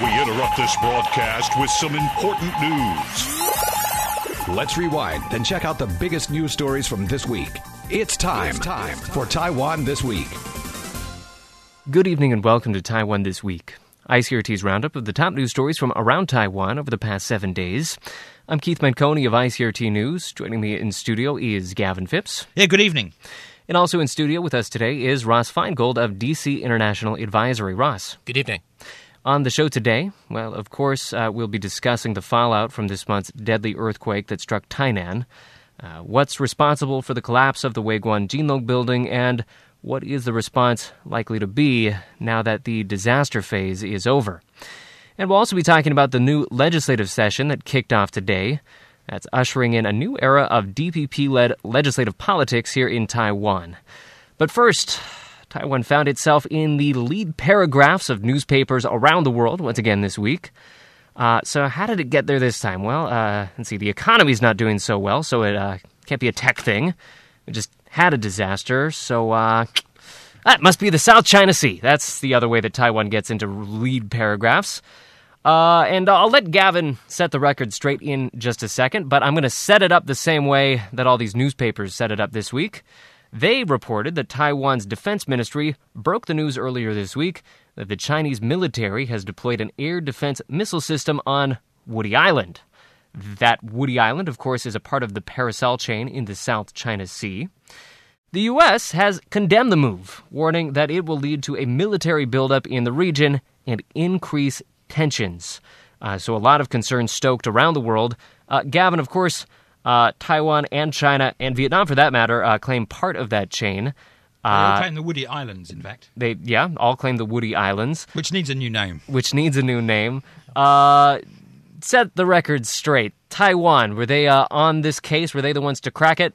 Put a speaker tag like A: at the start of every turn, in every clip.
A: We interrupt this broadcast with some important news.
B: Let's rewind and check out the biggest news stories from this week. It's time, it's time for Taiwan This Week.
C: Good evening and welcome to Taiwan This Week. ICRT's roundup of the top news stories from around Taiwan over the past seven days. I'm Keith Manconi of ICRT News. Joining me in studio is Gavin Phipps.
D: Yeah, good evening.
C: And also in studio with us today is Ross Feingold of DC International Advisory. Ross.
E: Good evening.
C: On the show today, well, of course, uh, we'll be discussing the fallout from this month's deadly earthquake that struck Tainan. Uh, what's responsible for the collapse of the Weiguan Jinlong building, and what is the response likely to be now that the disaster phase is over? And we'll also be talking about the new legislative session that kicked off today. That's ushering in a new era of DPP led legislative politics here in Taiwan. But first, Taiwan found itself in the lead paragraphs of newspapers around the world once again this week. Uh, so, how did it get there this time? Well, uh, let's see, the economy's not doing so well, so it uh, can't be a tech thing. It just had a disaster, so uh, that must be the South China Sea. That's the other way that Taiwan gets into lead paragraphs. Uh, and I'll let Gavin set the record straight in just a second, but I'm going to set it up the same way that all these newspapers set it up this week. They reported that Taiwan's defense ministry broke the news earlier this week that the Chinese military has deployed an air defense missile system on Woody Island. That Woody Island, of course, is a part of the Paracel chain in the South China Sea. The U.S. has condemned the move, warning that it will lead to a military buildup in the region and increase tensions. Uh, so, a lot of concerns stoked around the world. Uh, Gavin, of course, uh, Taiwan and China and Vietnam, for that matter, uh, claim part of that chain.
D: They all claim the Woody Islands, in fact.
C: They, yeah, all claim the Woody Islands,
D: Which needs a new name.
C: which needs a new name. Uh, set the record straight. Taiwan, were they uh, on this case? Were they the ones to crack it?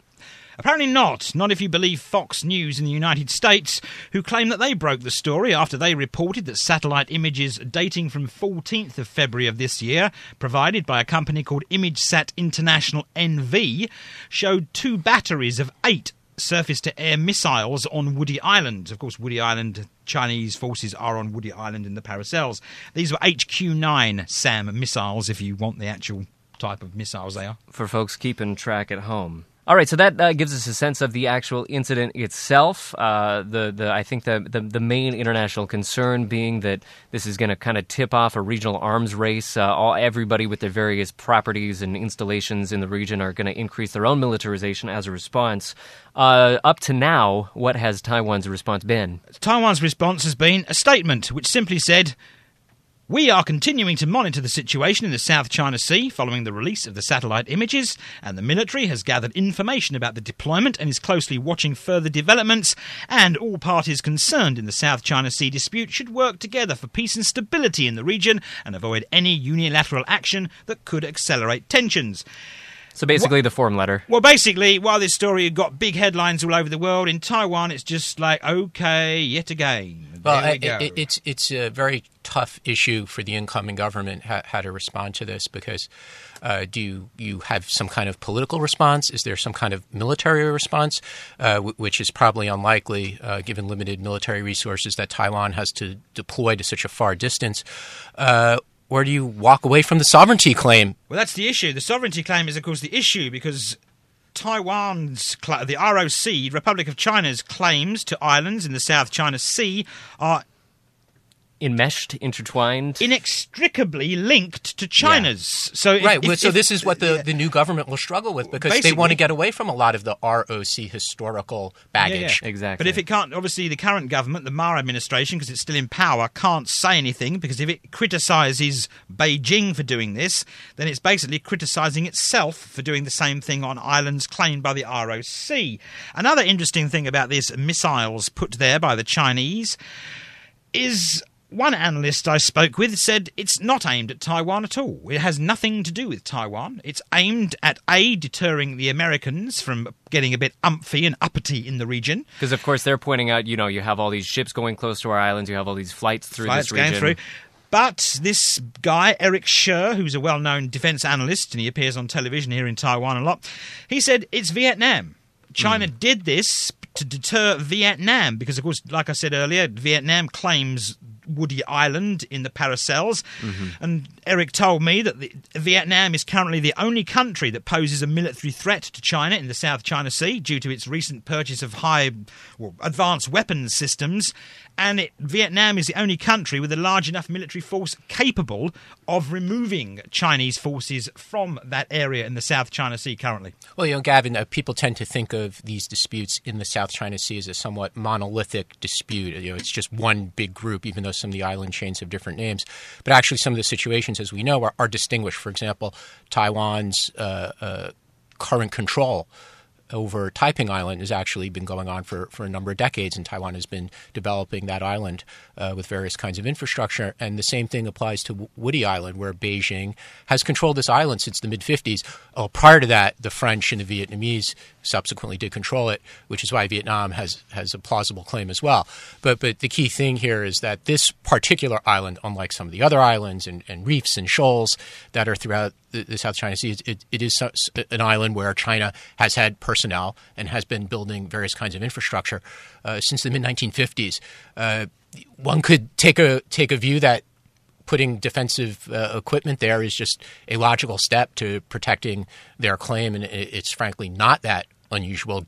D: Apparently not, not if you believe Fox News in the United States, who claim that they broke the story after they reported that satellite images dating from 14th of February of this year, provided by a company called ImageSat International NV, showed two batteries of eight surface to air missiles on Woody Island. Of course, Woody Island, Chinese forces are on Woody Island in the Paracels. These were HQ 9 SAM missiles, if you want the actual type of missiles they are.
C: for folks keeping track at home. All right, so that uh, gives us a sense of the actual incident itself. Uh, the the I think the, the the main international concern being that this is going to kind of tip off a regional arms race. Uh, all everybody with their various properties and installations in the region are going to increase their own militarization as a response. Uh, up to now, what has Taiwan's response been?
D: Taiwan's response has been a statement which simply said, We are continuing to monitor the situation in the South China Sea following the release of the satellite images, and the military has gathered information about the deployment and is closely watching further developments. And all parties concerned in the South China Sea dispute should work together for peace and stability in the region and avoid any unilateral action that could accelerate tensions.
C: So basically, the form letter.
D: Well, basically, while this story had got big headlines all over the world, in Taiwan it's just like, okay, yet again.
E: Well,
D: we
E: it, it, it's it's a very tough issue for the incoming government how, how to respond to this because uh, do you, you have some kind of political response? Is there some kind of military response, uh, w- which is probably unlikely uh, given limited military resources that Taiwan has to deploy to such a far distance? Or do you walk away from the sovereignty claim?
D: Well, that's the issue. The sovereignty claim is, of course, the issue because Taiwan's, the ROC, Republic of China's claims to islands in the South China Sea are
C: Enmeshed, intertwined.
D: inextricably linked to China's. So, if-
E: Right.
D: if-
E: so
D: if-
E: this is what the,
D: yeah.
E: the new government will struggle with because they want to get away from a lot of the ROC historical baggage.
D: Yeah, yeah.
C: Exactly.
D: But if it can't, obviously, the current government, the Ma administration, because it's still in power, can't say anything because if it criticises Beijing for doing this, then it's basically criticising itself for doing the same thing on islands claimed by the ROC. Another interesting thing about these missiles put there by the Chinese is. One analyst I spoke with said it's not aimed at Taiwan at all. It has nothing to do with Taiwan. It's aimed at A, deterring the Americans from getting a bit umphy and uppity in the region.
C: Because of course they're pointing out, you know, you have all these ships going close to our islands, you have all these flights through
D: flights
C: this region.
D: going through. But this guy, Eric Scher, who's a well known defense analyst and he appears on television here in Taiwan a lot, he said it's Vietnam. China hmm. did this to deter Vietnam because, of course, like I said earlier, Vietnam claims woody island in the Paracels. Mm-hmm. And Eric told me that the, Vietnam is currently the only country that poses a military threat to China in the South China Sea due to its recent purchase of high, well, advanced weapons systems. And it, Vietnam is the only country with a large enough military force capable of removing Chinese forces from that area in the South China Sea currently.
E: Well, you know, Gavin, uh, people tend to think of these disputes in the South China Sea as a somewhat monolithic dispute. You know, it's just one big group, even though some of the island chains have different names. But actually, some of the situations, as we know, are, are distinguished. For example, Taiwan's uh, uh, current control over Taiping Island has actually been going on for, for a number of decades, and Taiwan has been developing that island uh, with various kinds of infrastructure. And the same thing applies to Woody Island, where Beijing has controlled this island since the mid 50s. Oh, prior to that, the French and the Vietnamese subsequently did control it, which is why Vietnam has, has a plausible claim as well. But, but the key thing here is that this particular island, unlike some of the other islands and, and reefs and shoals that are throughout the, South China Sea, it, it is an island where China has had personnel and has been building various kinds of infrastructure uh, since the mid 1950s. Uh, one could take a take a view that putting defensive uh, equipment there is just a logical step to protecting their claim, and it's frankly not that unusual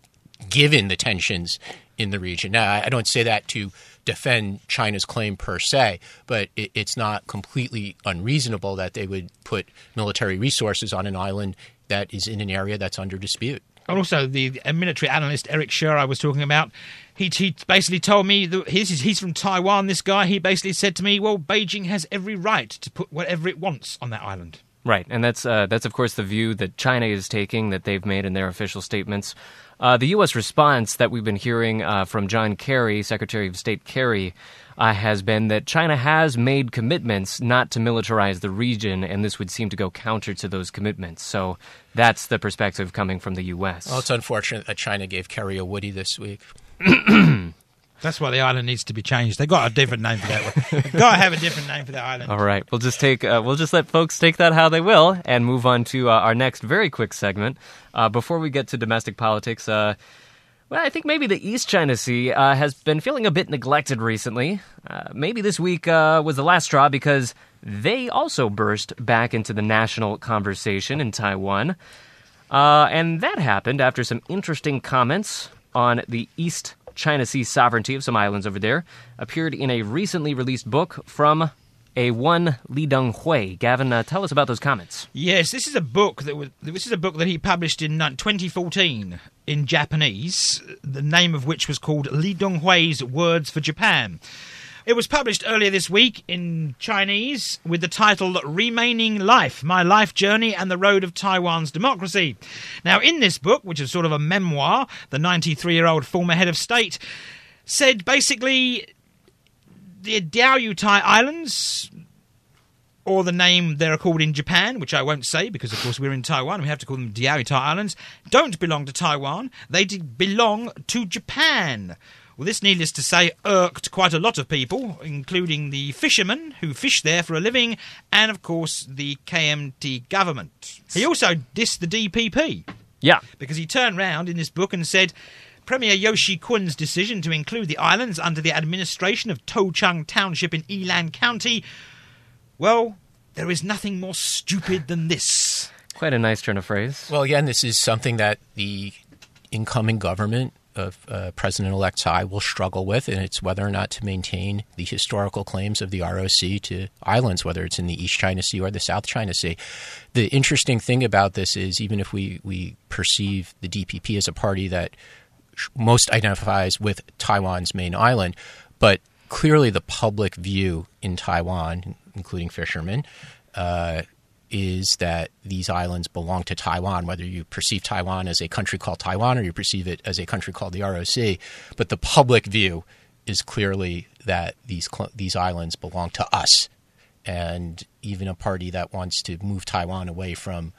E: given the tensions in the region. Now, I don't say that to defend China's claim per se, but it, it's not completely unreasonable that they would put military resources on an island that is in an area that's under dispute.
D: And also, the military analyst Eric Scher I was talking about, he, he basically told me that he's, he's from Taiwan. This guy, he basically said to me, "Well, Beijing has every right to put whatever it wants on that island."
C: Right, and that's uh, that's of course the view that China is taking that they've made in their official statements. Uh, the U.S. response that we've been hearing uh, from John Kerry, Secretary of State Kerry, uh, has been that China has made commitments not to militarize the region, and this would seem to go counter to those commitments. So that's the perspective coming from the U.S.
E: Well, it's unfortunate that China gave Kerry a Woody this week.
D: That's why the island needs to be changed. They got a different name for that. They've got to have a different name for the island.
C: All right, we'll just take uh, we'll just let folks take that how they will, and move on to uh, our next very quick segment. Uh, before we get to domestic politics, uh, well, I think maybe the East China Sea uh, has been feeling a bit neglected recently. Uh, maybe this week was the last straw because they also burst back into the national conversation in Taiwan, and that happened after some interesting comments on the East China Sea sovereignty of some islands over there appeared in a recently released book from a one Li Denghui. Gavin, uh, tell us about those comments.
D: Yes, this is a book that was this is a book that he published in 2014 in Japanese, the name of which was called Li Denghui's Words for Japan. It was published earlier this week in Chinese with the title Remaining Life My Life Journey and the Road of Taiwan's Democracy. Now, in this book, which is sort of a memoir, the 93 year old former head of state said basically the Diaoyutai Islands, or the name they're called in Japan, which I won't say because, of course, we're in Taiwan. We have to call them Diaoyutai Islands. Don't belong to Taiwan. They belong to Japan. Well, this, needless to say, irked quite a lot of people, including the fishermen who fish there for a living, and of course the KMT government. He also dissed the DPP.
C: Yeah.
D: Because he turned round in this book and said. Premier Yu Shyi-kun's decision to include the islands under the administration of Toucheng Township in Yilan County, well, there is nothing more stupid than this.
C: Quite a nice turn of phrase.
E: Well, again, this is something that the incoming government of uh, President-elect Tsai will struggle with, and it's whether or not to maintain the historical claims of the ROC to islands, whether it's in the East China Sea or the South China Sea. The interesting thing about this is, even if we we perceive the DPP as a party that most identifies with Taiwan's main island, but clearly the public view in Taiwan, including fishermen, uh, is that these islands belong to Taiwan, whether you perceive Taiwan as a country called Taiwan or you perceive it as a country called the ROC. But the public view is clearly that these these islands belong to us, and even a party that wants to move Taiwan away from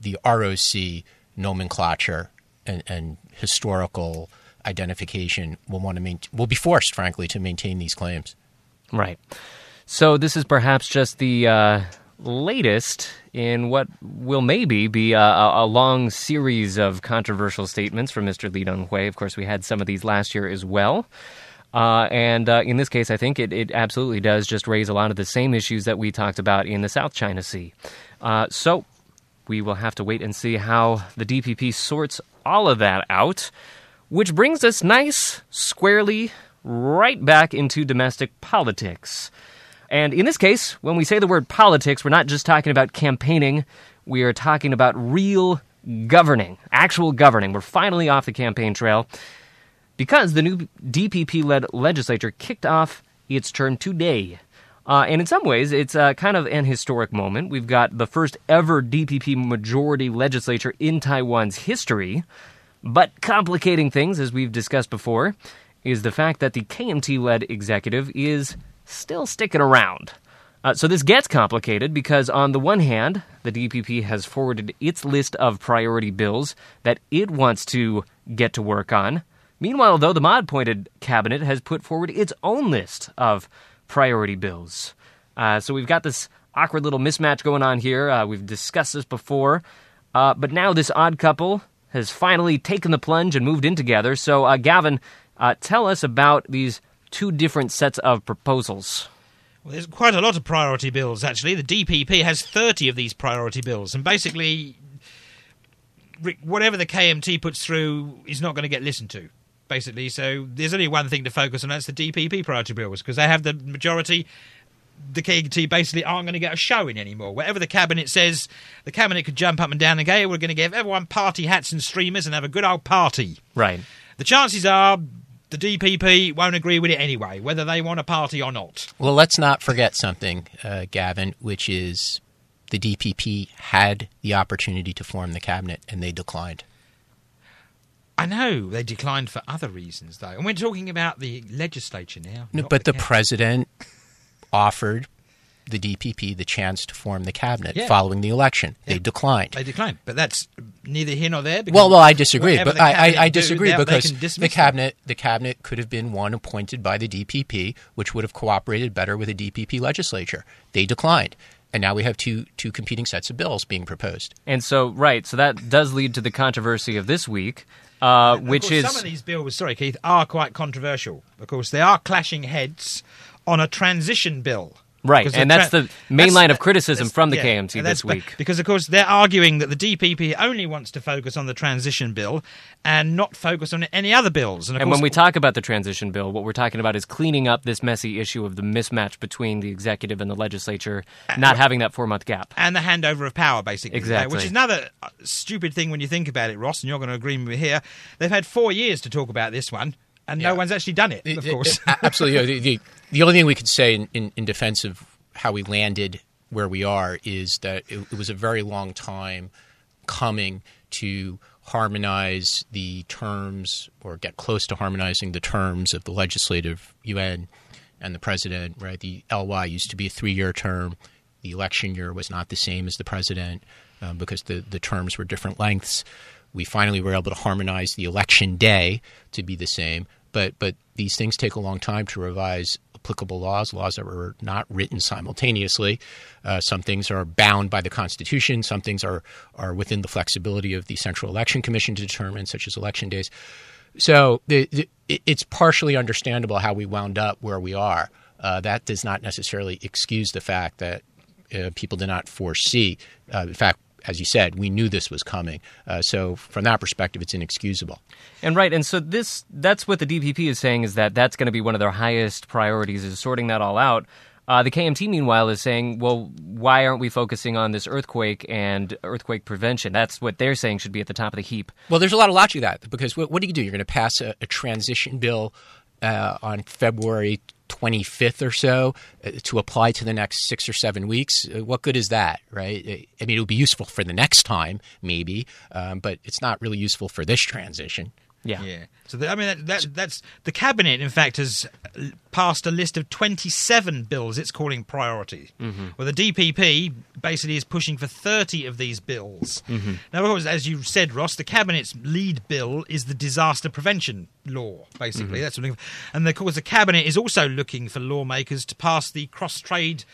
E: the ROC nomenclature and, and historical identification will want to main, will be forced, frankly, to maintain these claims.
C: Right. So this is perhaps just the uh, latest in what will maybe be a, a, long series of controversial statements from Mr. Li Denghui. Of course, we had some of these last year as well. Uh, and uh, in this case, I think it, it absolutely does just raise a lot of the same issues that we talked about in the South China Sea. Uh, so we will have to wait and see how the DPP sorts all of that out, which brings us nice, squarely, right back into domestic politics. And in this case, when we say the word politics, we're not just talking about campaigning, we are talking about real governing, actual governing. We're finally off the campaign trail because the new DPP led legislature kicked off its term today. Uh, and in some ways, it's uh, kind of an historic moment. We've got the first ever DPP majority legislature in Taiwan's history. But complicating things, as we've discussed before, is the fact that the KMT led executive is still sticking around. Uh, so this gets complicated because, on the one hand, the DPP has forwarded its list of priority bills that it wants to get to work on. Meanwhile, though, the Ma-appointed cabinet has put forward its own list of priority bills. Uh, so we've got this awkward little mismatch going on here. Uh, we've discussed this before. Uh, but now this odd couple has finally taken the plunge and moved in together. So, uh, Gavin, uh, tell us about these two different sets of proposals.
D: Well, there's quite a lot of priority bills, actually. The DPP has 30 of these priority bills, and basically, whatever the KMT puts through is not going to get listened to basically. So there's only one thing to focus on. That's the DPP priority bills because they have the majority. The KMT basically aren't going to get a showing anymore. Whatever the cabinet says, the cabinet could jump up and down and go, "We're going to give everyone party hats and streamers and have a good old party."
C: Right.
D: The chances are the DPP won't agree with it anyway, whether they want a party or not.
E: Well, let's not forget something, uh, Gavin, which is the DPP had the opportunity to form the cabinet and they declined.
D: I know they declined for other reasons, though, and we're talking about the legislature now.
E: No, but the, the president offered the DPP the chance to form the cabinet yeah. following the election. Yeah. They declined.
D: They declined, but that's neither here nor there.
E: Well, well, I disagree, but I, I, I, disagree do, because the cabinet them. the cabinet could have been one appointed by the DPP, which would have cooperated better with the DPP legislature. They declined. And now we have two two competing sets of bills being proposed.
C: And so, right, so that does lead to the controversy of this week, uh, which is
D: some of these bills. Sorry, Keith, are quite controversial. Of course, they are clashing heads on a transition bill.
C: Right, and that's the main line of criticism from the yeah, KMT this week.
D: Because, of course, they're arguing that the DPP only wants to focus on the transition bill and not focus on any other bills.
C: And,
D: and
C: course, when we talk about the transition bill, what we're talking about is cleaning up this messy issue of the mismatch between the executive and the legislature not having that four month gap.
D: And the handover of power, basically.
C: Exactly.
D: which is another uh, stupid thing when you think about it, Ross, and you're going to agree with me here. They've had four years to talk about this one and yeah. no one's actually done it. Of course,
E: absolutely. The, only thing we could say in, in, in, defense of how we landed where we are is that it, it was a very long time coming to harmonize the terms or get close to harmonizing the terms of the legislative Yuan and the president. Right, the LY used to be a three-year term. The election year was not the same as the president um, because the the terms were different lengths. We finally were able to harmonize the election day to be the same, but but these things take a long time to revise applicable laws, laws that were not written simultaneously. Uh, some things are bound by the Constitution. Some things are are within the flexibility of the Central Election Commission to determine, such as election days. So the, the, it's partially understandable how we wound up where we are. Uh, that does not necessarily excuse the fact that uh, people did not foresee. Uh, in fact, as you said, we knew this was coming. Uh, so from that perspective, it's inexcusable.
C: And right, and so this that's what the DPP is saying is that that's going to be one of their highest priorities is sorting that all out. Uh, the KMT, meanwhile, is saying, well, why aren't we focusing on this earthquake and earthquake prevention? That's what they're saying should be at the top of the heap.
E: Well, there's a lot of logic to that because what, what do you do? You're going to pass a, a transition bill uh, on February 25th or so uh, to apply to the next six or seven weeks. Uh, what good is that, right? I mean, it would be useful for the next time, maybe, um, but it's not really useful for this transition.
C: Yeah.
D: Yeah. So the, I mean that, that, that's the cabinet. In fact, has passed a list of twenty-seven bills it's calling priority. Mm-hmm. Well, the DPP basically is pushing for thirty of these bills. Mm-hmm. Now, of course, as you said, Ross, the cabinet's lead bill is the disaster prevention law. Basically, mm-hmm. that's what. And of course, the cabinet is also looking for lawmakers to pass the cross-strait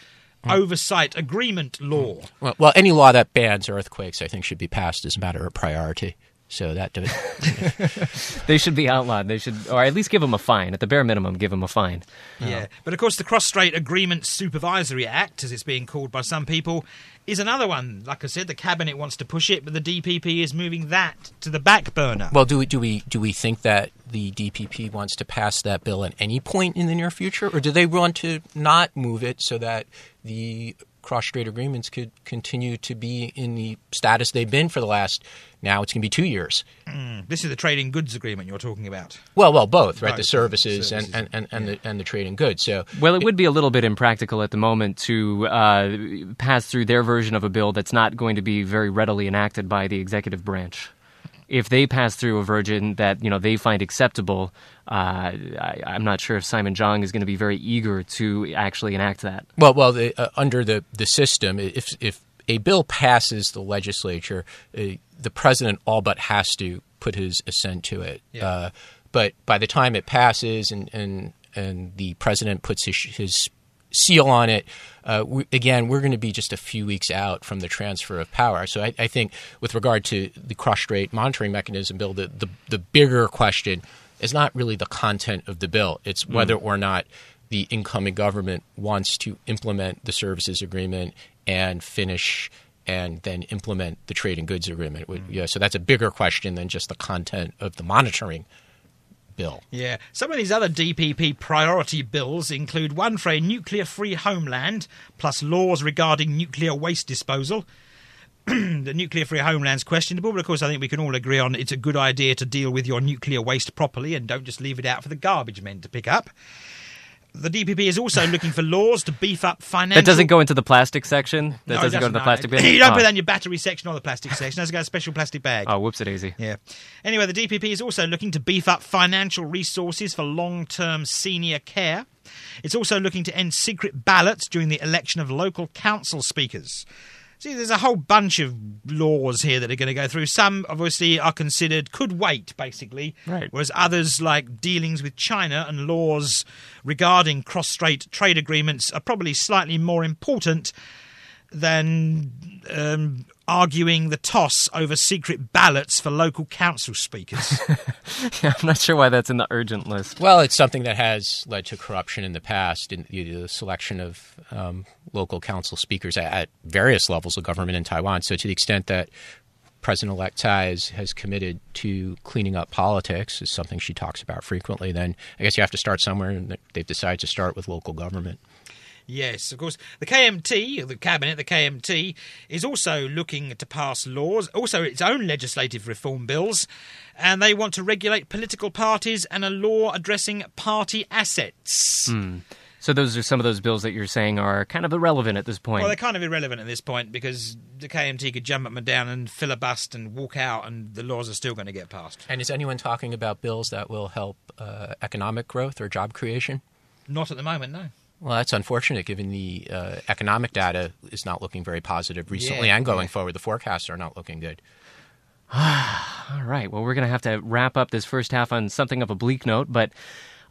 D: mm. oversight agreement law.
E: Well, well, any law that bans earthquakes, I think, should be passed as a matter of priority. So that
C: They should be outlawed. They should, or at least give them a fine. At the bare minimum, give them a fine.
D: Yeah, but of course, the Cross Strait Agreement Supervisory Act, as it's being called by some people, is another one. Like I said, the cabinet wants to push it, but the DPP is moving that to the back burner.
E: well, do we do we do we think that the DPP wants to pass that bill at any point in the near future, or do they want to not move it so that the cross-strait agreements could continue to be in the status they've been for the last now it's going to be two years.
D: this is the trading goods agreement you're talking about.
E: Well, well, both, right? The
D: Both,
E: services,
D: services,
E: and, and, and, and, the, and the trading goods. So,
C: Well, it would be a little bit impractical at the moment to uh, pass through their version of a bill that's not going to be very readily enacted by the executive branch. If they pass through a version that you know they find acceptable, uh, I, I'm not sure if Simon Chang is going to be very eager to actually enact that.
E: well, well, the, uh, under the, the system, if if a bill passes the legislature, uh, the president all but has to put his assent to it.
D: Yeah.
E: Uh, but by the time it passes and and, and the president puts his, his seal on it, uh, we, again, we're going to be just a few weeks out from the transfer of power. So I, I think, with regard to the cross-strait monitoring mechanism bill, the, the the bigger question is not really the content of the bill; it's mm. whether or not the incoming government wants to implement the services agreement and finish and then implement the trade and goods agreement. Mm. Yeah, so that's a bigger question than just the content of the monitoring bill.
D: Yeah. Some of these other DPP priority bills include one for a nuclear free homeland, plus laws regarding nuclear waste disposal. the nuclear free homeland's questionable, but of course, I think we can all agree on it's a good idea to deal with your nuclear waste properly and don't just leave it out for the garbage men to pick up. The DPP is also looking for laws to beef up financial.
C: That doesn't go into the plastic section. That
D: No, it
C: doesn't go to the plastic bin.
D: you don't
C: oh.
D: put that in your battery section or the plastic section. It has got a special plastic bag.
C: Oh, whoops, it easy.
D: Yeah. Anyway, the DPP is also looking to beef up financial resources for long term senior care. It's also looking to end secret ballots during the election of local council speakers. See, there's a whole bunch of laws here that are going to go through. Some obviously are considered could wait, basically.
C: Right.
D: Whereas others, like dealings with China and laws regarding cross strait trade agreements, are probably slightly more important than um, arguing the toss over secret ballots for local council speakers.
C: I'm not sure why that's in the urgent list.
E: Well, it's something that has led to corruption in the past in the, the selection of um, local council speakers at, at various levels of government in Taiwan. So, to the extent that President-elect Tsai has, has committed to cleaning up politics, is something she talks about frequently. Then I guess you have to start somewhere, and they've decided to start with local government.
D: Yes, of course. The KMT, the cabinet, the KMT, is also looking to pass laws, also its own legislative reform bills, and they want to regulate political parties and a law addressing party assets.
C: So those are some of those bills that you're saying are kind of irrelevant at this point.
D: Well, they're kind of irrelevant at this point because the KMT could jump up and down and filibust and walk out, and the laws are still going to get passed.
E: And is anyone talking about bills that will help uh, economic growth or job creation?
D: Not at the moment, no.
E: Well, that's unfortunate given the uh, economic data is not looking very positive recently
D: Yeah,
E: and going
D: yeah.
E: forward. The forecasts are not looking good.
C: All right. Well, we're going to have to wrap up this first half on something of a bleak note, but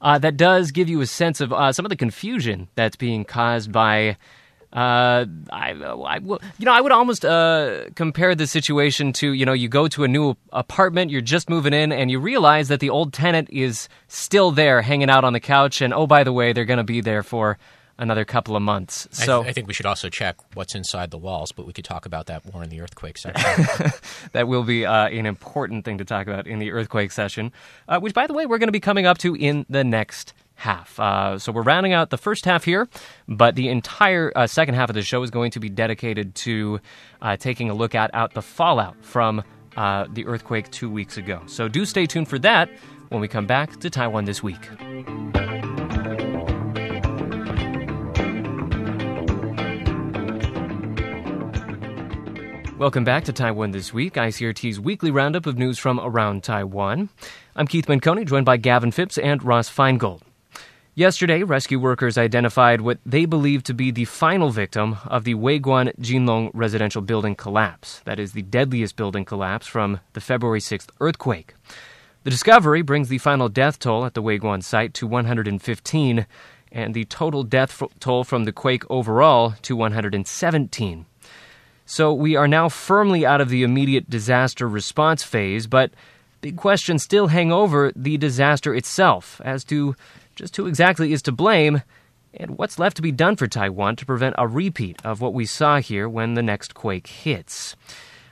C: uh, that does give you a sense of uh, some of the confusion that's being caused by. Uh, I, I, you know, I would almost uh, compare the situation to, you know, you go to a new apartment, you're just moving in, and you realize that the old tenant is still there, hanging out on the couch, and oh, by the way, they're going to be there for another couple of months.
E: I,
C: So
E: th- I think we should also check what's inside the walls, but we could talk about that more in the earthquake section.
C: that will be uh, an important thing to talk about in the earthquake session, uh, which, by the way, we're going to be coming up to in the next half. Uh, so we're rounding out the first half here, but the entire uh, second half of the show is going to be dedicated to uh, taking a look at out the fallout from uh, the earthquake two weeks ago. So do stay tuned for that when we come back to Taiwan this week. Welcome back to Taiwan This Week, ICRT's weekly roundup of news from around Taiwan. I'm Keith Manconi, joined by Gavin Phipps and Ross Feingold. Yesterday, rescue workers identified what they believe to be the final victim of the Weiguan Jinlong residential building collapse. That is the deadliest building collapse from the February 6th earthquake. The discovery brings the final death toll at the Weiguan site to 115, and the total death toll from the quake overall to 117. So we are now firmly out of the immediate disaster response phase, but big questions still hang over the disaster itself as to just who exactly is to blame and what's left to be done for Taiwan to prevent a repeat of what we saw here when the next quake hits.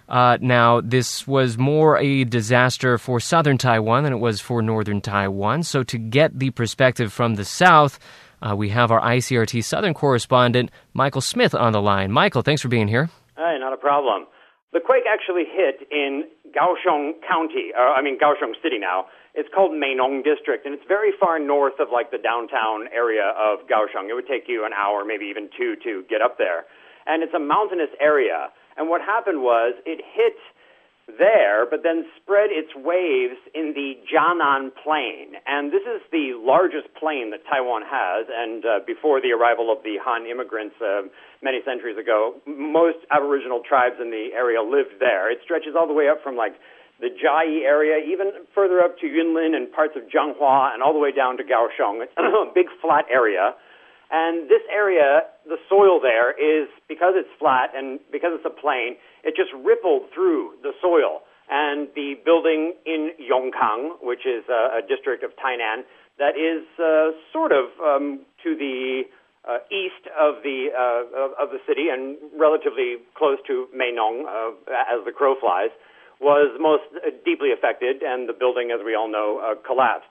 C: Uh, now, this was more a disaster for southern Taiwan than it was for northern Taiwan. So, to get the perspective from the south, uh, we have our ICRT Southern correspondent, Michael Smith, on the line. Michael, thanks for being here.
F: Hey, not a problem. The quake actually hit in Kaohsiung County, uh, I mean Kaohsiung City now. It's called Meinong District, and it's very far north of like the downtown area of Kaohsiung. It would take you an hour, maybe even two, to get up there. And it's a mountainous area. And what happened was it hit there, but then spread its waves in the Jianan Plain. And this is the largest plain that Taiwan has. And uh, before the arrival of the Han immigrants uh, many centuries ago, most Aboriginal tribes in the area lived there. It stretches all the way up from like the Chiayi area, even further up to Yunlin and parts of Changhua, and all the way down to Kaohsiung. It's a big flat area. And this area, the soil there is, because it's flat and because it's a plain, it just rippled through the soil. And the building in Yongkang, which is a, a district of Tainan, that is uh, sort of um, to the uh, east of the uh, of, of, the city and relatively close to Meinong, uh, as the crow flies, was most deeply affected, and the building, as we all know, uh, collapsed.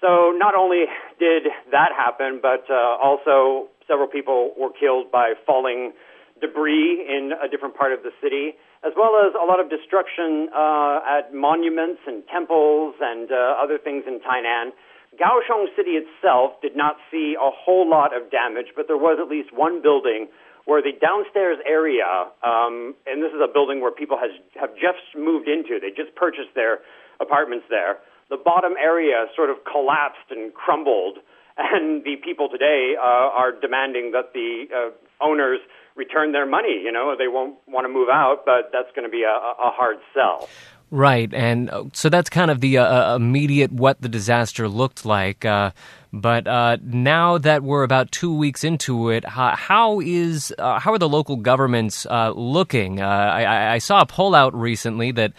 F: So not only did that happen, but uh, also several people were killed by falling debris in a different part of the city, as well as a lot of destruction uh, at monuments and temples and uh, other things in Tainan. Kaohsiung City itself did not see a whole lot of damage, but there was at least one building where the downstairs area, um, and this is a building where people has, have just moved into, they just purchased their apartments there the bottom area sort of collapsed and crumbled, and the people today uh, are demanding that the uh, owners return their money. You know, they won't want to move out, but that's going to be a, a hard sell.
C: Right, and uh, so that's kind of the uh, uh, immediate what the disaster looked like. Uh, but uh, now that we're about two weeks into it, how, how is uh, how are the local governments looking? I, I, saw a poll out recently that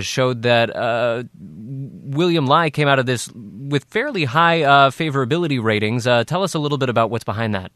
C: showed that William Lai came out of this with fairly high favorability ratings. tell us a little bit about what's behind that.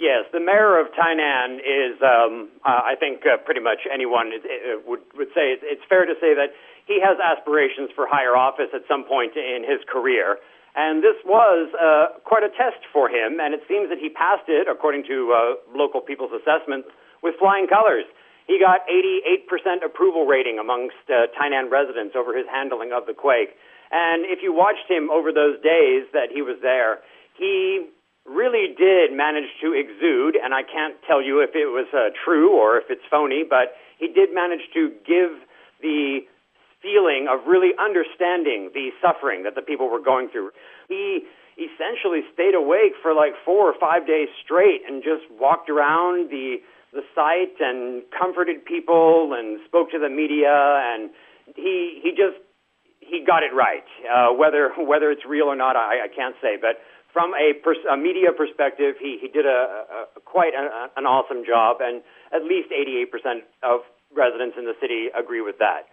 F: Yes, the mayor of Tainan is, um, uh, I think, uh, pretty much anyone uh, would would say it's fair to say that he has aspirations for higher office at some point in his career. And this was uh, quite a test for him, and it seems that he passed it, according to uh, local people's assessment, with flying colors. He got 88% approval rating amongst uh, Tainan residents over his handling of the quake. And if you watched him over those days that he was there, he really did manage to exude, and I can't tell you if it was uh, true or if it's phony, but he did manage to give the feeling of really understanding the suffering that the people were going through. He essentially stayed awake for like four or five days straight and just walked around the the site and comforted people and spoke to the media and he he just he got it right. Uh, whether whether it's real or not, I, I can't say, but from a, pers- a media perspective, he, he did a, a quite a, an awesome job, and at least 88% of residents in the city agree with that.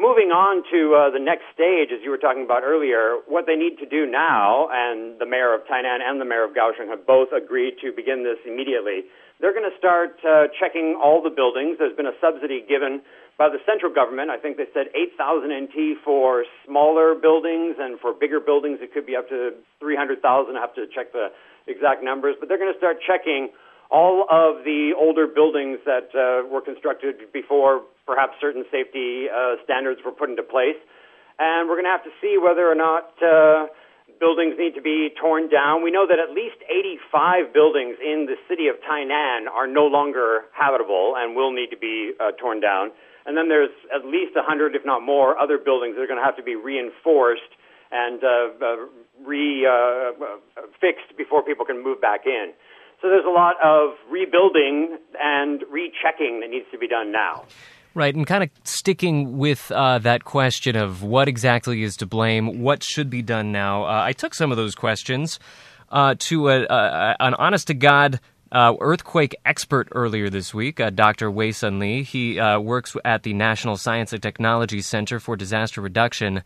F: Moving on to uh, the next stage, as you were talking about earlier, what they need to do now, and the mayor of Tainan and the mayor of Kaohsiung have both agreed to begin this immediately. They're going to start uh, checking all the buildings. There's been a subsidy given by the central government. I think they said 8,000 NT for smaller buildings, and for bigger buildings, it could be up to 300,000. I have to check the exact numbers, but they're going to start checking all of the older buildings that uh, were constructed before perhaps certain safety uh, standards were put into place. And we're going to have to see whether or not uh, buildings need to be torn down. We know that at least 85 buildings in the city of Tainan are no longer habitable and will need to be uh, torn down. And then there's at least 100, if not more, other buildings that are going to have to be reinforced and uh, uh, re uh, fixed before people can move back in. So there's a lot of rebuilding and rechecking that needs to be done now.
C: Right, and kind of sticking with uh, that question of what exactly is to blame, what should be done now. Uh, I took some of those questions uh, to a, a, an honest to God uh, earthquake expert earlier this week, uh, Dr. Wei Sun Lee. He uh, works at the National Science and Technology Center for Disaster Reduction.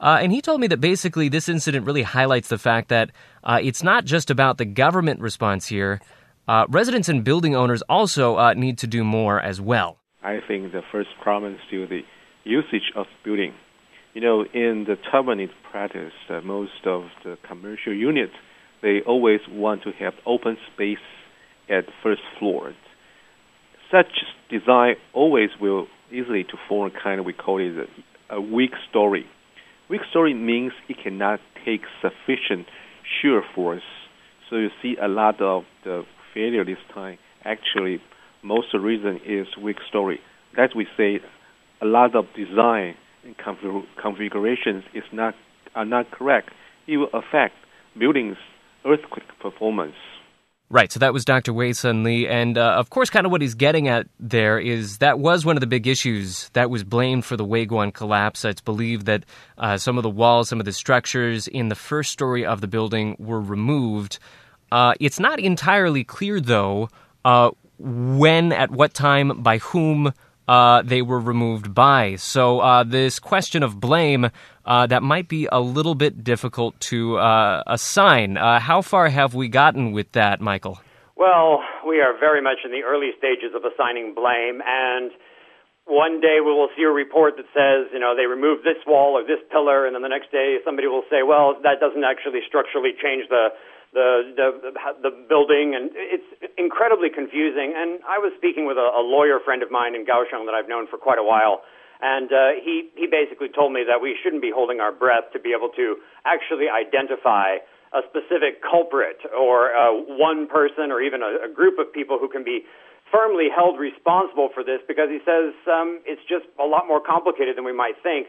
C: Uh, and he told me that basically this incident really highlights the fact that uh, it's not just about the government response here. Uh, residents and building owners also need to do more as well.
G: I think the first problem is still the usage of building. You know, in the Taiwanese practice, uh, most of the commercial units they always want to have open space at first floor. Such design always will easily to form kind of we call it a, a weak story. Weak story means it cannot take sufficient shear force. So you see a lot of the failure this time. Actually, most of the reason is weak story. As we say, a lot of design and configurations is not are not correct. It will affect buildings' earthquake performance.
C: Right, so that was Dr. Wei Sun Lee. And uh, of course, kind of what he's getting at there is that was one of the big issues that was blamed for the Weiguan collapse. It's believed that uh, some of the walls, some of the structures in the first story of the building were removed. Uh, it's not entirely clear, though, uh, when, at what time, by whom uh, they were removed by. So uh, this question of blame uh, that might be a little bit difficult to uh, assign. Uh, how far have we gotten with that, Michael?
F: Well, we are very much in the early stages of assigning blame, and one day we will see a report that says, you know, they removed this wall or this pillar, and then the next day somebody will say, well, that doesn't actually structurally change the the the, the building, and it's incredibly confusing. And I was speaking with a, a lawyer friend of mine in Kaohsiung that I've known for quite a while, and uh, he he basically told me that we shouldn't be holding our breath to be able to actually identify a specific culprit or uh, one person or even a, a group of people who can be firmly held responsible for this because he says um, it's just a lot more complicated than we might think.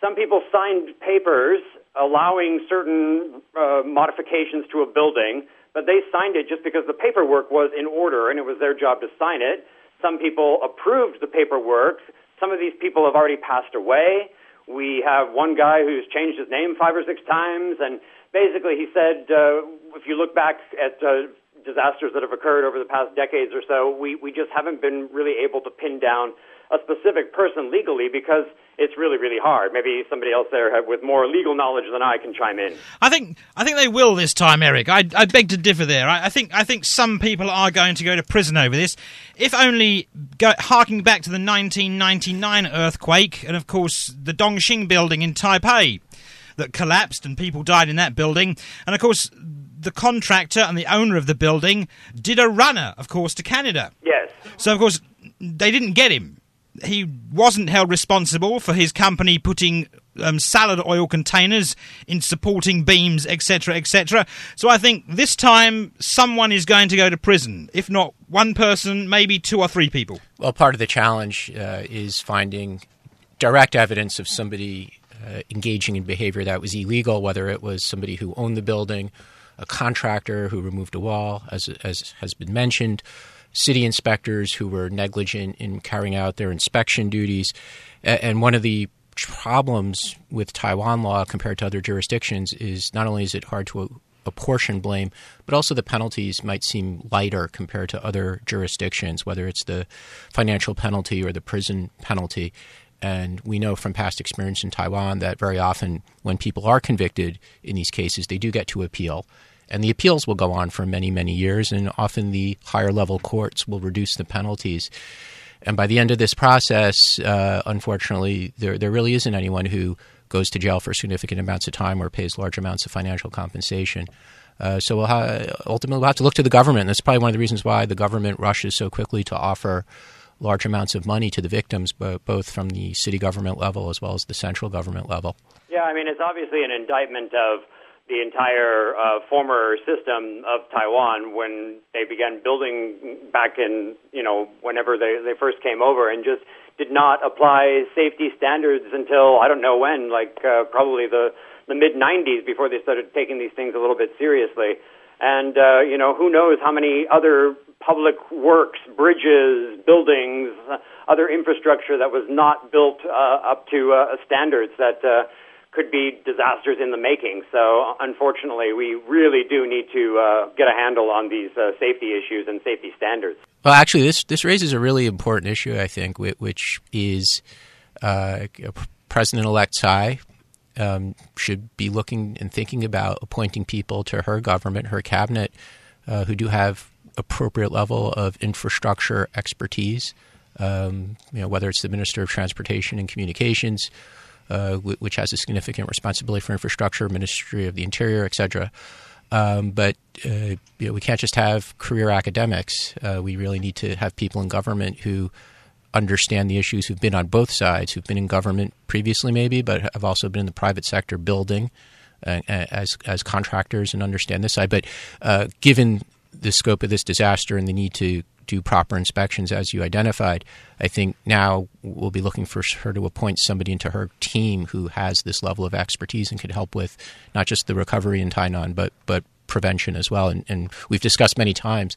F: Some people signed papers allowing certain uh, modifications to a building, but they signed it just because the paperwork was in order and it was their job to sign it. Some people approved the paperwork. Some of these people have already passed away. We have one guy who's changed his name five or six times, and basically he said, uh, if you look back at uh, disasters that have occurred over the past decades or so, we, we just haven't been really able to pin down a specific person legally because it's really, really hard. Maybe somebody else there with more legal knowledge than I can chime in.
D: I think I think they will this time, Eric. I, I beg to differ there. I, I, think I think some people are going to go to prison over this, if only go, harking back to the 1999 earthquake and of course the Dongxing building in Taipei that collapsed and people died in that building, and of course the contractor and the owner of the building did a runner, of course, to Canada.
F: Yes.
D: So of course they didn't get him he wasn't held responsible for his company putting um, salad oil containers in supporting beams, etc., etc. So I think this time someone is going to go to prison. If not one person, maybe two or three people.
E: Well, part of the challenge uh, is finding direct evidence of somebody uh, engaging in behavior that was illegal, whether it was somebody who owned the building, a contractor who removed a wall, as, as has been mentioned city inspectors who were negligent in carrying out their inspection duties. And one of the problems with Taiwan law compared to other jurisdictions is not only is it hard to apportion blame, but also the penalties might seem lighter compared to other jurisdictions, whether it's the financial penalty or the prison penalty. And we know from past experience in Taiwan that very often when people are convicted in these cases, they do get to appeal. And the appeals will go on for many, many years, and often the higher level courts will reduce the penalties. And by the end of this process, uh, unfortunately, there, there really isn't anyone who goes to jail for significant amounts of time or pays large amounts of financial compensation. Uh, so we'll ha- ultimately we'll have to look to the government. That's probably one of the reasons why the government rushes so quickly to offer large amounts of money to the victims, both from the city government level as well as the central government level.
F: Yeah, I mean, it's obviously an indictment of the entire uh, former system of Taiwan when they began building back in, you know, whenever they, they first came over and just did not apply safety standards until I don't know when, like uh, probably the, the mid 90s before they started taking these things a little bit seriously. And, uh, you know, who knows how many other public works, bridges, buildings, other infrastructure that was not built uh, up to uh, standards that uh, could be disasters in the making. So, unfortunately, we really do need to uh, get a handle on these uh, safety issues and safety standards.
E: Well, actually, this this raises a really important issue, I think, which is uh, President-elect Tsai um, should be looking and thinking about appointing people to her government, her cabinet, uh, who do have appropriate level of infrastructure expertise. Um, you know, whether it's the Minister of Transportation and Communications, uh, which has a significant responsibility for infrastructure, Ministry of the Interior, et cetera. Um, but uh, you know, we can't just have career academics. Uh, we really need to have people in government who understand the issues, who've been on both sides, who've been in government previously, maybe, but have also been in the private sector building uh, as as contractors and understand this side. But uh, given the scope of this disaster and the need to do proper inspections, as you identified, I think now we'll be looking for her to appoint somebody into her team who has this level of expertise and could help with not just the recovery in Tainan, but but prevention as well. And, and we've discussed many times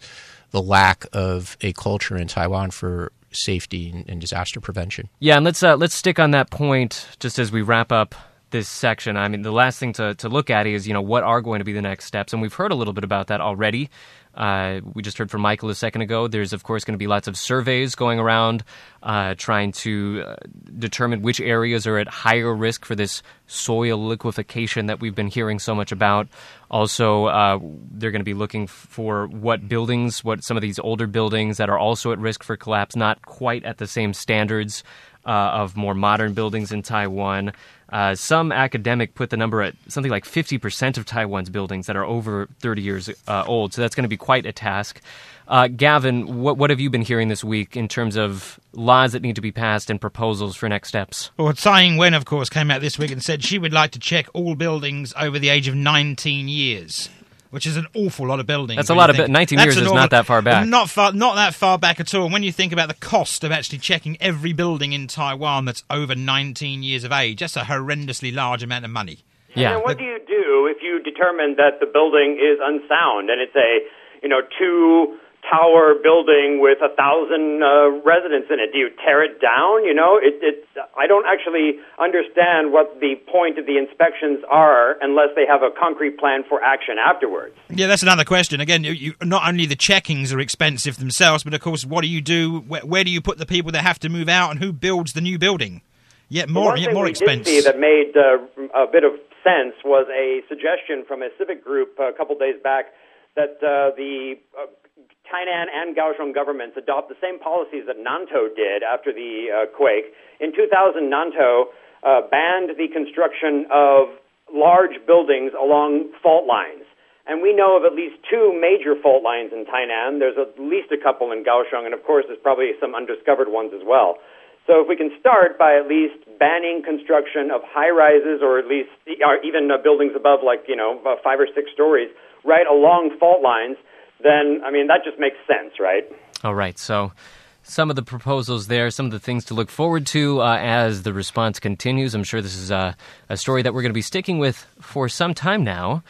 E: the lack of a culture in Taiwan for safety and, and disaster prevention.
C: Yeah, and let's uh, let's stick on that point just as we wrap up this section. I mean, the last thing to, to look at is, you know, what are going to be the next steps? And we've heard a little bit about that already. Uh, we just heard from Michael a second ago. There's, of course, going to be lots of surveys going around uh, trying to uh, determine which areas are at higher risk for this soil liquefaction that we've been hearing so much about. Also, uh, they're going to be looking for what buildings, what some of these older buildings that are also at risk for collapse, not quite at the same standards uh, of more modern buildings in Taiwan. Uh, some academic put the number at something like 50% of Taiwan's buildings that are over 30 years uh, old. So that's going to be quite a task. Uh, Gavin, what, what have you been hearing this week in terms of laws that need to be passed and proposals for next steps?
D: Well, Tsai Ing-wen, of course, came out this week and said she would like to check all buildings over the age of 19 years which is an awful lot of buildings.
C: That's a lot of
D: think.
C: 19 years is not that far back.
D: Not far, not that far back at all. When you think about the cost of actually checking every building in Taiwan that's over 19 years of age, that's a horrendously large amount of money.
C: Yeah.
F: And what do you do if you determine that the building is unsound and it's a, you know, two tower building with a thousand uh, residents in it? Do you tear it down? You know, it, it's. I don't actually understand what the point of the inspections are unless they have a concrete plan for action afterwards.
D: Yeah, that's another question. Again, you, you, not only the checkings are expensive themselves, but of course, what do you do? Where, where, do you put the people that have to move out, and who builds the new building? Yet more, yet more expensive.
F: That made uh, a bit of sense was a suggestion from a civic group a couple days back that uh, the uh, Tainan and Kaohsiung governments adopt the same policies that Nantou did after the uh, quake. In 2000, Nantou uh, banned the construction of large buildings along fault lines. And we know of at least two major fault lines in Tainan. There's at least a couple in Kaohsiung, and of course, there's probably some undiscovered ones as well. So if we can start by at least banning construction of high rises or at least or even uh, buildings above like, you know, five or six stories right along fault lines, then, I mean, that just makes sense, right?
C: All right. So some of the proposals there, some of the things to look forward to uh, as the response continues. I'm sure this is a, a story that we're going to be sticking with for some time now.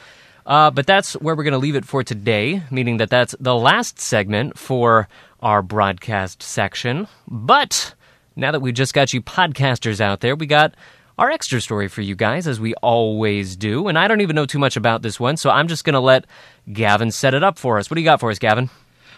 C: Uh, but that's where we're going to leave it for today, meaning that that's the last segment for our broadcast section. But now that we've just got you podcasters out there, we got our extra story for you guys, as we always do. And I don't even know too much about this one, so I'm just going to let Gavin set it up for us. What do you got for us, Gavin?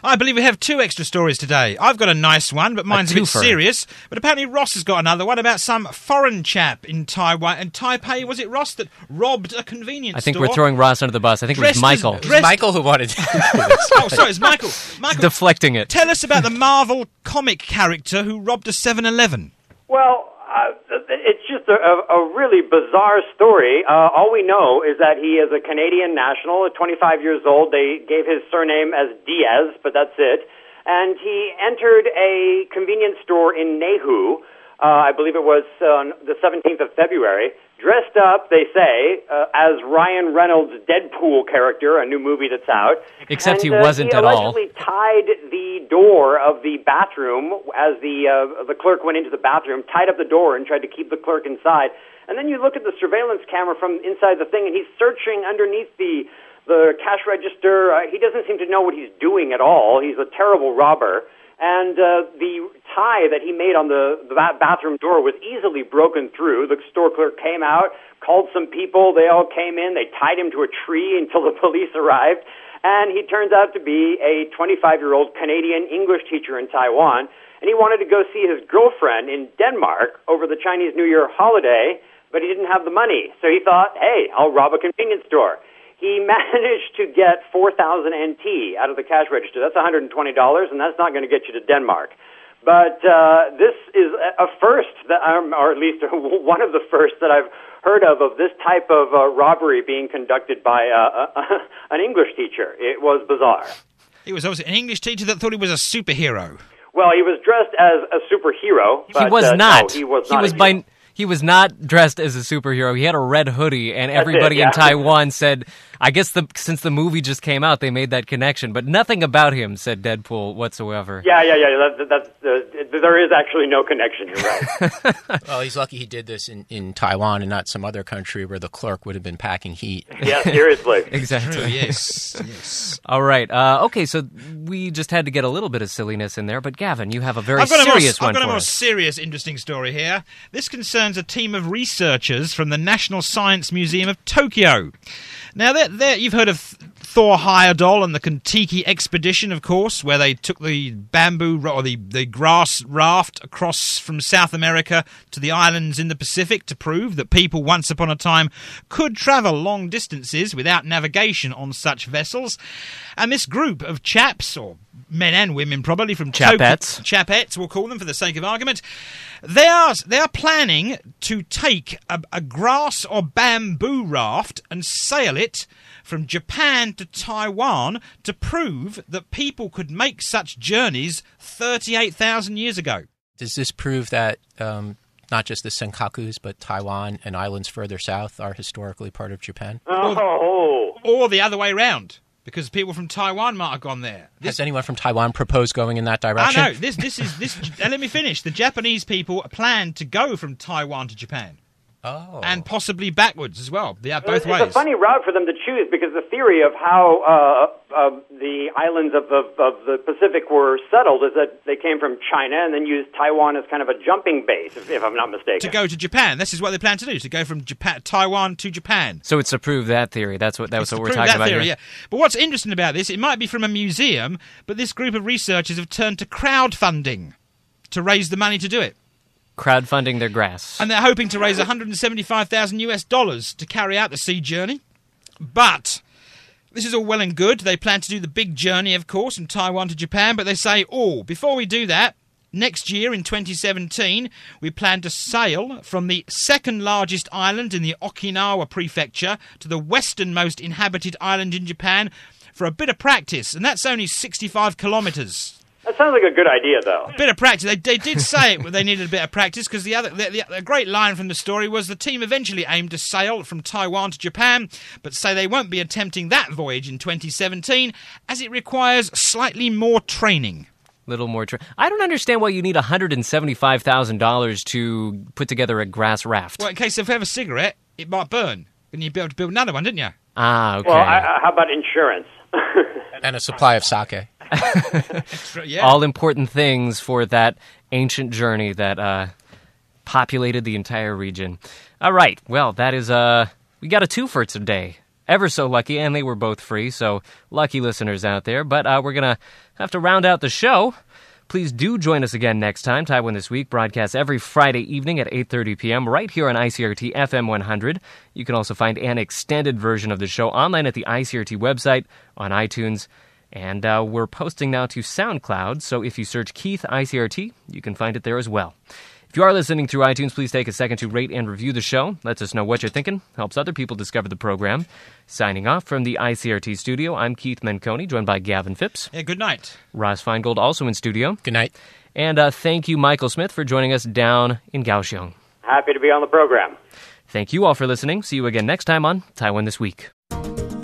D: I believe we have two extra stories today. I've got a nice one, but mine's a, a bit serious. But apparently Ross has got another one about some foreign chap in Taiwan and Taipei. Was it Ross that robbed a convenience
C: I think
D: store?
C: we're throwing Ross under the bus. I think it was Michael.
E: As, Michael who wanted to
D: oh, sorry, it's Michael. Michael.
C: Deflecting it.
D: Tell us about the Marvel comic character who robbed a 7-Eleven.
F: Well, uh, it's just a, a, really bizarre story. Uh, all we know is that he is a Canadian national, 25 years old. They gave his surname as Diaz, but that's it. And he entered a convenience store in Neihu, uh, I believe it was on the 17th of February, dressed up, they say, uh, as Ryan Reynolds' Deadpool character, a new movie that's out.
C: Except
F: and,
C: he wasn't
F: uh, he
C: at all.
F: He tied the door of the bathroom as the uh, the clerk went into the bathroom, tied up the door and tried to keep the clerk inside. And then you look at the surveillance camera from inside the thing, and he's searching underneath the the cash register. Uh, he doesn't seem to know what he's doing at all. He's a terrible robber. And uh, the tie that he made on the, the bathroom door was easily broken through. The store clerk came out, called some people. They all came in. They tied him to a tree until the police arrived. And he turns out to be a 25 year old Canadian English teacher in Taiwan. And he wanted to go see his girlfriend in Denmark over the Chinese New Year holiday, but he didn't have the money. So he thought, hey, I'll rob a convenience store. He managed to get 4,000 NT out of the cash register. That's $120, and that's not going to get you to Denmark. But uh, this is a first, that, um, or at least one of the first that I've heard of of this type of uh, robbery being conducted by uh, an English teacher. It was bizarre.
D: He was obviously an English teacher that thought he was a superhero.
F: Well, he was dressed as a superhero. But,
C: he was
F: uh,
C: not.
F: No, he was not.
C: He was by he was not dressed as a superhero. He had a red hoodie, and everybody
F: it, yeah.
C: in Taiwan said, "I guess the since the movie just came out, they made that connection." But nothing about him said Deadpool whatsoever.
F: Yeah, yeah, yeah. That, that, uh, there is actually no connection. You're right.
E: well, he's lucky he did this in, in Taiwan and not some other country where the clerk would have been packing heat.
F: yeah, seriously.
C: exactly.
D: True, yes, yes.
C: All right. Uh, okay, so we just had to get a little bit of silliness in there, but Gavin, you have a very
D: I've got
C: serious
D: a more,
C: one
D: I've got a more
C: us.
D: serious, interesting story here. This concerns a team of researchers from the National Science Museum of Tokyo. Now, they're, they're, you've heard of Thor Heyerdahl and the Kon-Tiki expedition, of course, where they took the bamboo or the, the grass raft across from South America to the islands in the Pacific to prove that people once upon a time could travel long distances without navigation on such vessels. And this group of chaps, or men and women probably from
C: Chapettes.
D: Chapettes, we'll call them for the sake of argument. They are they are planning to take a, a grass or bamboo raft and sail it from Japan to Taiwan to prove that people could make such journeys 38,000 years ago.
E: Does this prove that um, not just the Senkakus, but Taiwan and islands further south are historically part of Japan?
F: oh,
D: Or the other way round, because people from Taiwan might have gone there.
E: Has anyone from Taiwan proposed going in that direction?
D: I know. This this is this. and uh, let me finish. The Japanese people plan to go from Taiwan to Japan.
E: Oh.
D: And possibly backwards as well. Yeah, both
F: it's
D: ways.
F: It's a funny route for them to choose because the theory of how uh, uh, the islands of the, of the Pacific were settled is that they came from China and then used Taiwan as kind of a jumping base, if, if I'm not mistaken.
D: to go to Japan. This is what they plan to do: to go from Japan, Taiwan to Japan.
C: So it's to prove that theory. That's what that's
D: It's
C: what we're talking
D: that
C: about
D: theory,
C: here.
D: Yeah. But what's interesting about this? It might be from a museum, but this group of researchers have turned to crowdfunding to raise the money to do it,
C: Crowdfunding their grass.
D: and they're hoping to raise 175,000 US dollars to carry out the sea journey. But this is all well and good. They plan to do the big journey, of course, from Taiwan to Japan. But they say, oh, before we do that. Next year, in 2017, we plan to sail from the second largest island in the Okinawa prefecture to the westernmost inhabited island in Japan for a bit of practice, and that's only 65 kilometres.
F: That sounds like a good idea, though.
D: Bit of practice. They, they did say it, they needed a bit of practice because the other the, the, the great line from the story was the team eventually aimed to sail from Taiwan to Japan, but say they won't be attempting that voyage in 2017 as it requires slightly more training.
C: little more. Tra- I don't understand why you need one hundred and seventy-five thousand dollars to put together a grass raft.
D: Well, in case if you have a cigarette, it might burn, and you'd be able to build another one, didn't you?
C: Ah, okay.
F: Well, I, I, how about insurance?
E: And a supply of sake.
D: Yeah.
C: All important things for that ancient journey that uh, populated the entire region. All right. Well, that is uh, we got a two for today. Ever so lucky, and they were both free. So lucky listeners out there. But uh, we're gonna have to round out the show. Please do join us again next time. Taiwan This Week broadcasts every Friday evening at 8.30 p.m. right here on ICRT FM 100. You can also find an extended version of the show online at the ICRT website, on iTunes, and uh, we're posting now to SoundCloud. So if you search Keith ICRT, you can find it there as well. If you are listening through iTunes, please take a second to rate and review the show. Lets us know what you're thinking, helps other people discover the program. Signing off from the ICRT studio, I'm Keith Menconi, joined by Gavin Phipps,
D: Yeah, good night.
C: Ross Feingold, also in studio.
E: Good night.
C: And uh, thank you, Michael Smith, for joining us down in Kaohsiung.
F: Happy to be on the program.
C: Thank you all for listening. See you again next time on Taiwan This Week.